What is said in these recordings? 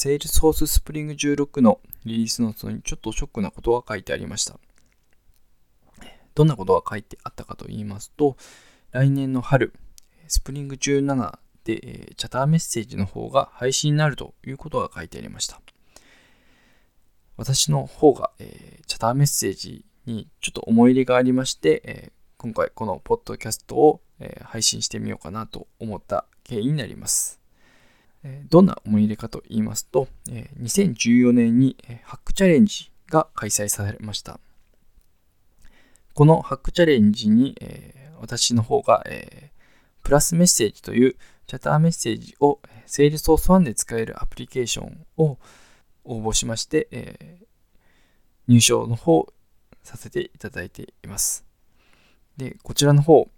Salesforce Spring 16のリリースノートにちょっとショックなことが書いてありました。どんなことが書いてあったかと言いますと、来年の春、スプリング17で、チャターメッセージの方が配信になるということが書いてありました。私の方が、えー、チャターメッセージにちょっと思い入れがありまして、えー、今回このポッドキャストを、えー、配信してみようかなと思った経緯になります。どんな思い入れかと言いますと、2014年に、ハックチャレンジが開催されました。このハックチャレンジに、私の方が、プラスメッセージというチャターメッセージを Salesforce One で使えるアプリケーションを応募しまして、入賞の方させていただいています。で、こちらの方、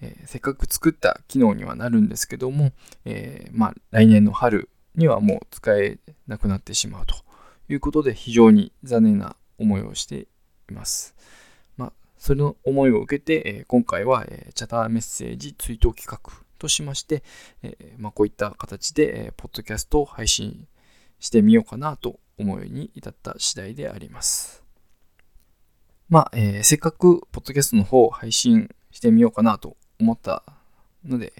えー、せっかく作った機能にはなるんですけども、えー、まあ、来年の春にはもう使えなくなってしまうということで非常に残念な思いをしています。まあ、その思いを受けて、え、今回は、えチャターメッセージ追悼企画としまして、えまあ、こういった形で、えポッドキャストを配信してみようかなと思いに至った次第であります。まあ、えー、せっかくポッドキャストの方を配信してみようかなと思ったので、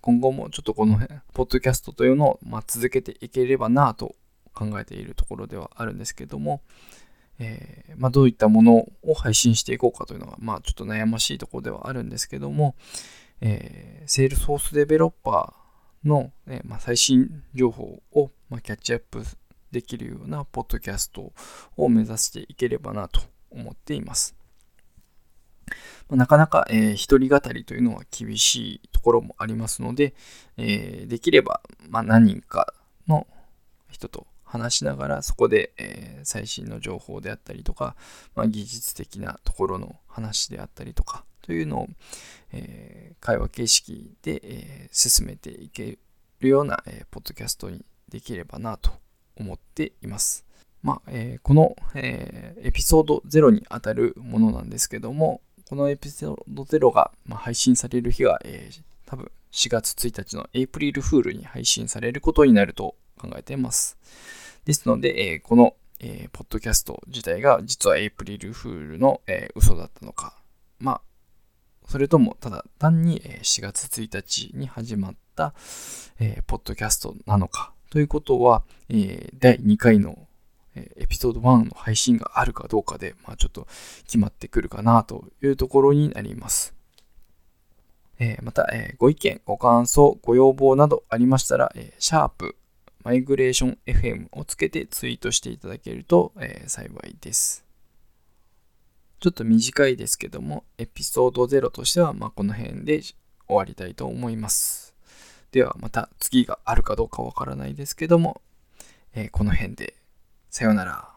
今後もちょっとこの辺、ポッドキャストというのを、まあ、続けていければなと考えているところではあるんですけども、えー、まあ、どういったものを配信していこうかというのが、まあ、ちょっと悩ましいところではあるんですけども、えー、セールソースデベロッパーの、えー、まあ、最新情報を、まあ、キャッチアップできるようなポッドキャストを目指していければなと思っています。なかなか、えー、一人語りというのは厳しいところもありますので、えー、できれば、まあ、何人かの人と話しながらそこで、えー、最新の情報であったりとか、まあ、技術的なところの話であったりとかというのを、えー、会話形式で、えー、進めていけるような、えポッドキャストにできればなと思っています。まあえー、この、えー、エピソード0にあたるものなんですけども、このエピソード0が、ま、配信される日が、えー、多分4月1日のエイプリルフールに配信されることになると考えています。ですので、えー、この、えー、ポッドキャスト自体が実はエイプリルフールの、えー、嘘だったのか、まあ、それともただ単に4月1日に始まった、えー、ポッドキャストなのかということは、えー、第2回のエピソード1の配信があるかどうかで、まあ、ちょっと決まってくるかなというところになります。え、また、え、ご意見、ご感想、ご要望などありましたら、えー、シャープマイグレーション FM をつけてツイートしていただけると、え、幸いです。ちょっと短いですけども、エピソード0としては、まあ、この辺で終わりたいと思います。ではまた次があるかどうかわからないですけども、え、この辺でさようなら。